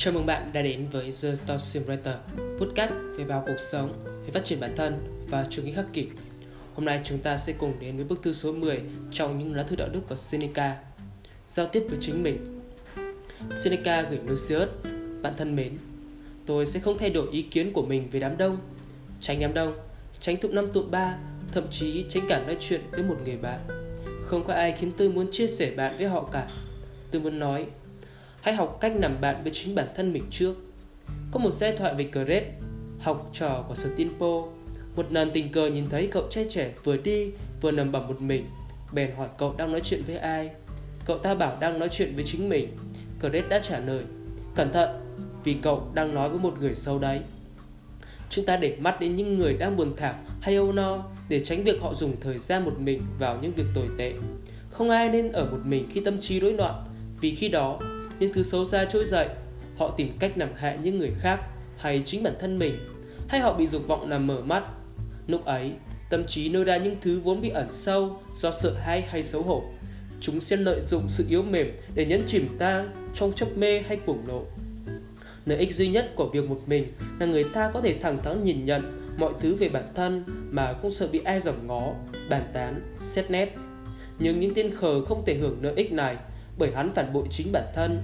Chào mừng bạn đã đến với The Story Writer, podcast về báo cuộc sống, về phát triển bản thân và trường nghĩa khắc kỷ. Hôm nay chúng ta sẽ cùng đến với bức thư số 10 trong những lá thư đạo đức của Seneca. Giao tiếp với chính mình. Seneca gửi Lucius, bạn thân mến, tôi sẽ không thay đổi ý kiến của mình về đám đông. Tránh đám đông, tránh tụm năm tụm ba, thậm chí tránh cả nói chuyện với một người bạn. Không có ai khiến tôi muốn chia sẻ bạn với họ cả. Tôi muốn nói, hãy học cách làm bạn với chính bản thân mình trước. Có một giai thoại về Gret, học trò của Stinpo. Một lần tình cờ nhìn thấy cậu trai trẻ vừa đi vừa nằm bằng một mình, bèn hỏi cậu đang nói chuyện với ai. Cậu ta bảo đang nói chuyện với chính mình. Gret đã trả lời, cẩn thận, vì cậu đang nói với một người sâu đấy. Chúng ta để mắt đến những người đang buồn thảm hay âu no để tránh việc họ dùng thời gian một mình vào những việc tồi tệ. Không ai nên ở một mình khi tâm trí rối loạn, vì khi đó những thứ xấu xa trỗi dậy, họ tìm cách làm hại những người khác hay chính bản thân mình, hay họ bị dục vọng làm mở mắt. Lúc ấy, tâm trí nêu ra những thứ vốn bị ẩn sâu do sợ hãi hay xấu hổ. Chúng sẽ lợi dụng sự yếu mềm để nhấn chìm ta trong chấp mê hay cuồng nộ. Lợi ích duy nhất của việc một mình là người ta có thể thẳng thắn nhìn nhận mọi thứ về bản thân mà không sợ bị ai dòm ngó, bàn tán, xét nét. Nhưng những tên khờ không thể hưởng lợi ích này bởi hắn phản bội chính bản thân.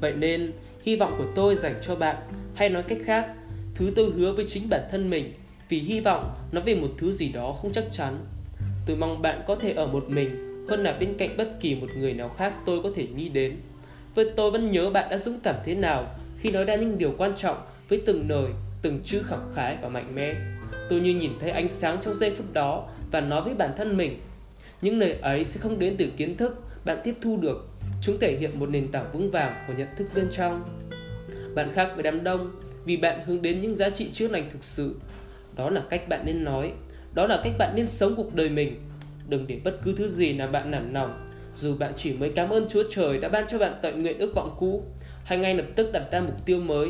Vậy nên, hy vọng của tôi dành cho bạn, hay nói cách khác, thứ tôi hứa với chính bản thân mình vì hy vọng nó về một thứ gì đó không chắc chắn. Tôi mong bạn có thể ở một mình hơn là bên cạnh bất kỳ một người nào khác tôi có thể nghĩ đến. Với tôi vẫn nhớ bạn đã dũng cảm thế nào khi nói ra những điều quan trọng với từng lời, từng chữ khẳng khái và mạnh mẽ. Tôi như nhìn thấy ánh sáng trong giây phút đó và nói với bản thân mình. Những lời ấy sẽ không đến từ kiến thức bạn tiếp thu được. Chúng thể hiện một nền tảng vững vàng của nhận thức bên trong. Bạn khác với đám đông vì bạn hướng đến những giá trị chữa lành thực sự. Đó là cách bạn nên nói, đó là cách bạn nên sống cuộc đời mình. Đừng để bất cứ thứ gì làm bạn nản lòng, dù bạn chỉ mới cảm ơn Chúa Trời đã ban cho bạn tận nguyện ước vọng cũ, hay ngay lập tức đặt ra mục tiêu mới.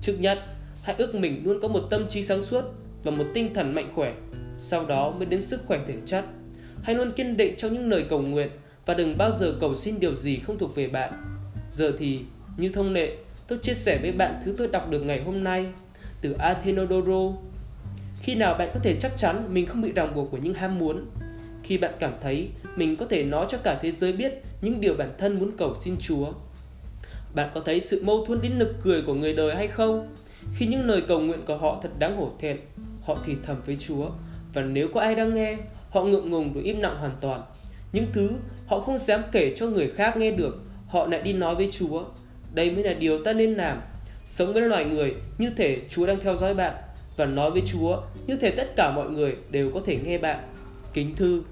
Trước nhất, hãy ước mình luôn có một tâm trí sáng suốt và một tinh thần mạnh khỏe, sau đó mới đến sức khỏe thể chất. Hãy luôn kiên định trong những lời cầu nguyện và đừng bao giờ cầu xin điều gì không thuộc về bạn. Giờ thì, như thông lệ, tôi chia sẻ với bạn thứ tôi đọc được ngày hôm nay từ Athenodoro. Khi nào bạn có thể chắc chắn mình không bị ràng buộc của những ham muốn? Khi bạn cảm thấy mình có thể nói cho cả thế giới biết những điều bản thân muốn cầu xin Chúa. Bạn có thấy sự mâu thuẫn đến nực cười của người đời hay không? Khi những lời cầu nguyện của họ thật đáng hổ thẹn, họ thì thầm với Chúa và nếu có ai đang nghe, họ ngượng ngùng rồi im lặng hoàn toàn những thứ họ không dám kể cho người khác nghe được, họ lại đi nói với Chúa. Đây mới là điều ta nên làm. Sống với loài người như thể Chúa đang theo dõi bạn và nói với Chúa như thể tất cả mọi người đều có thể nghe bạn. Kính thư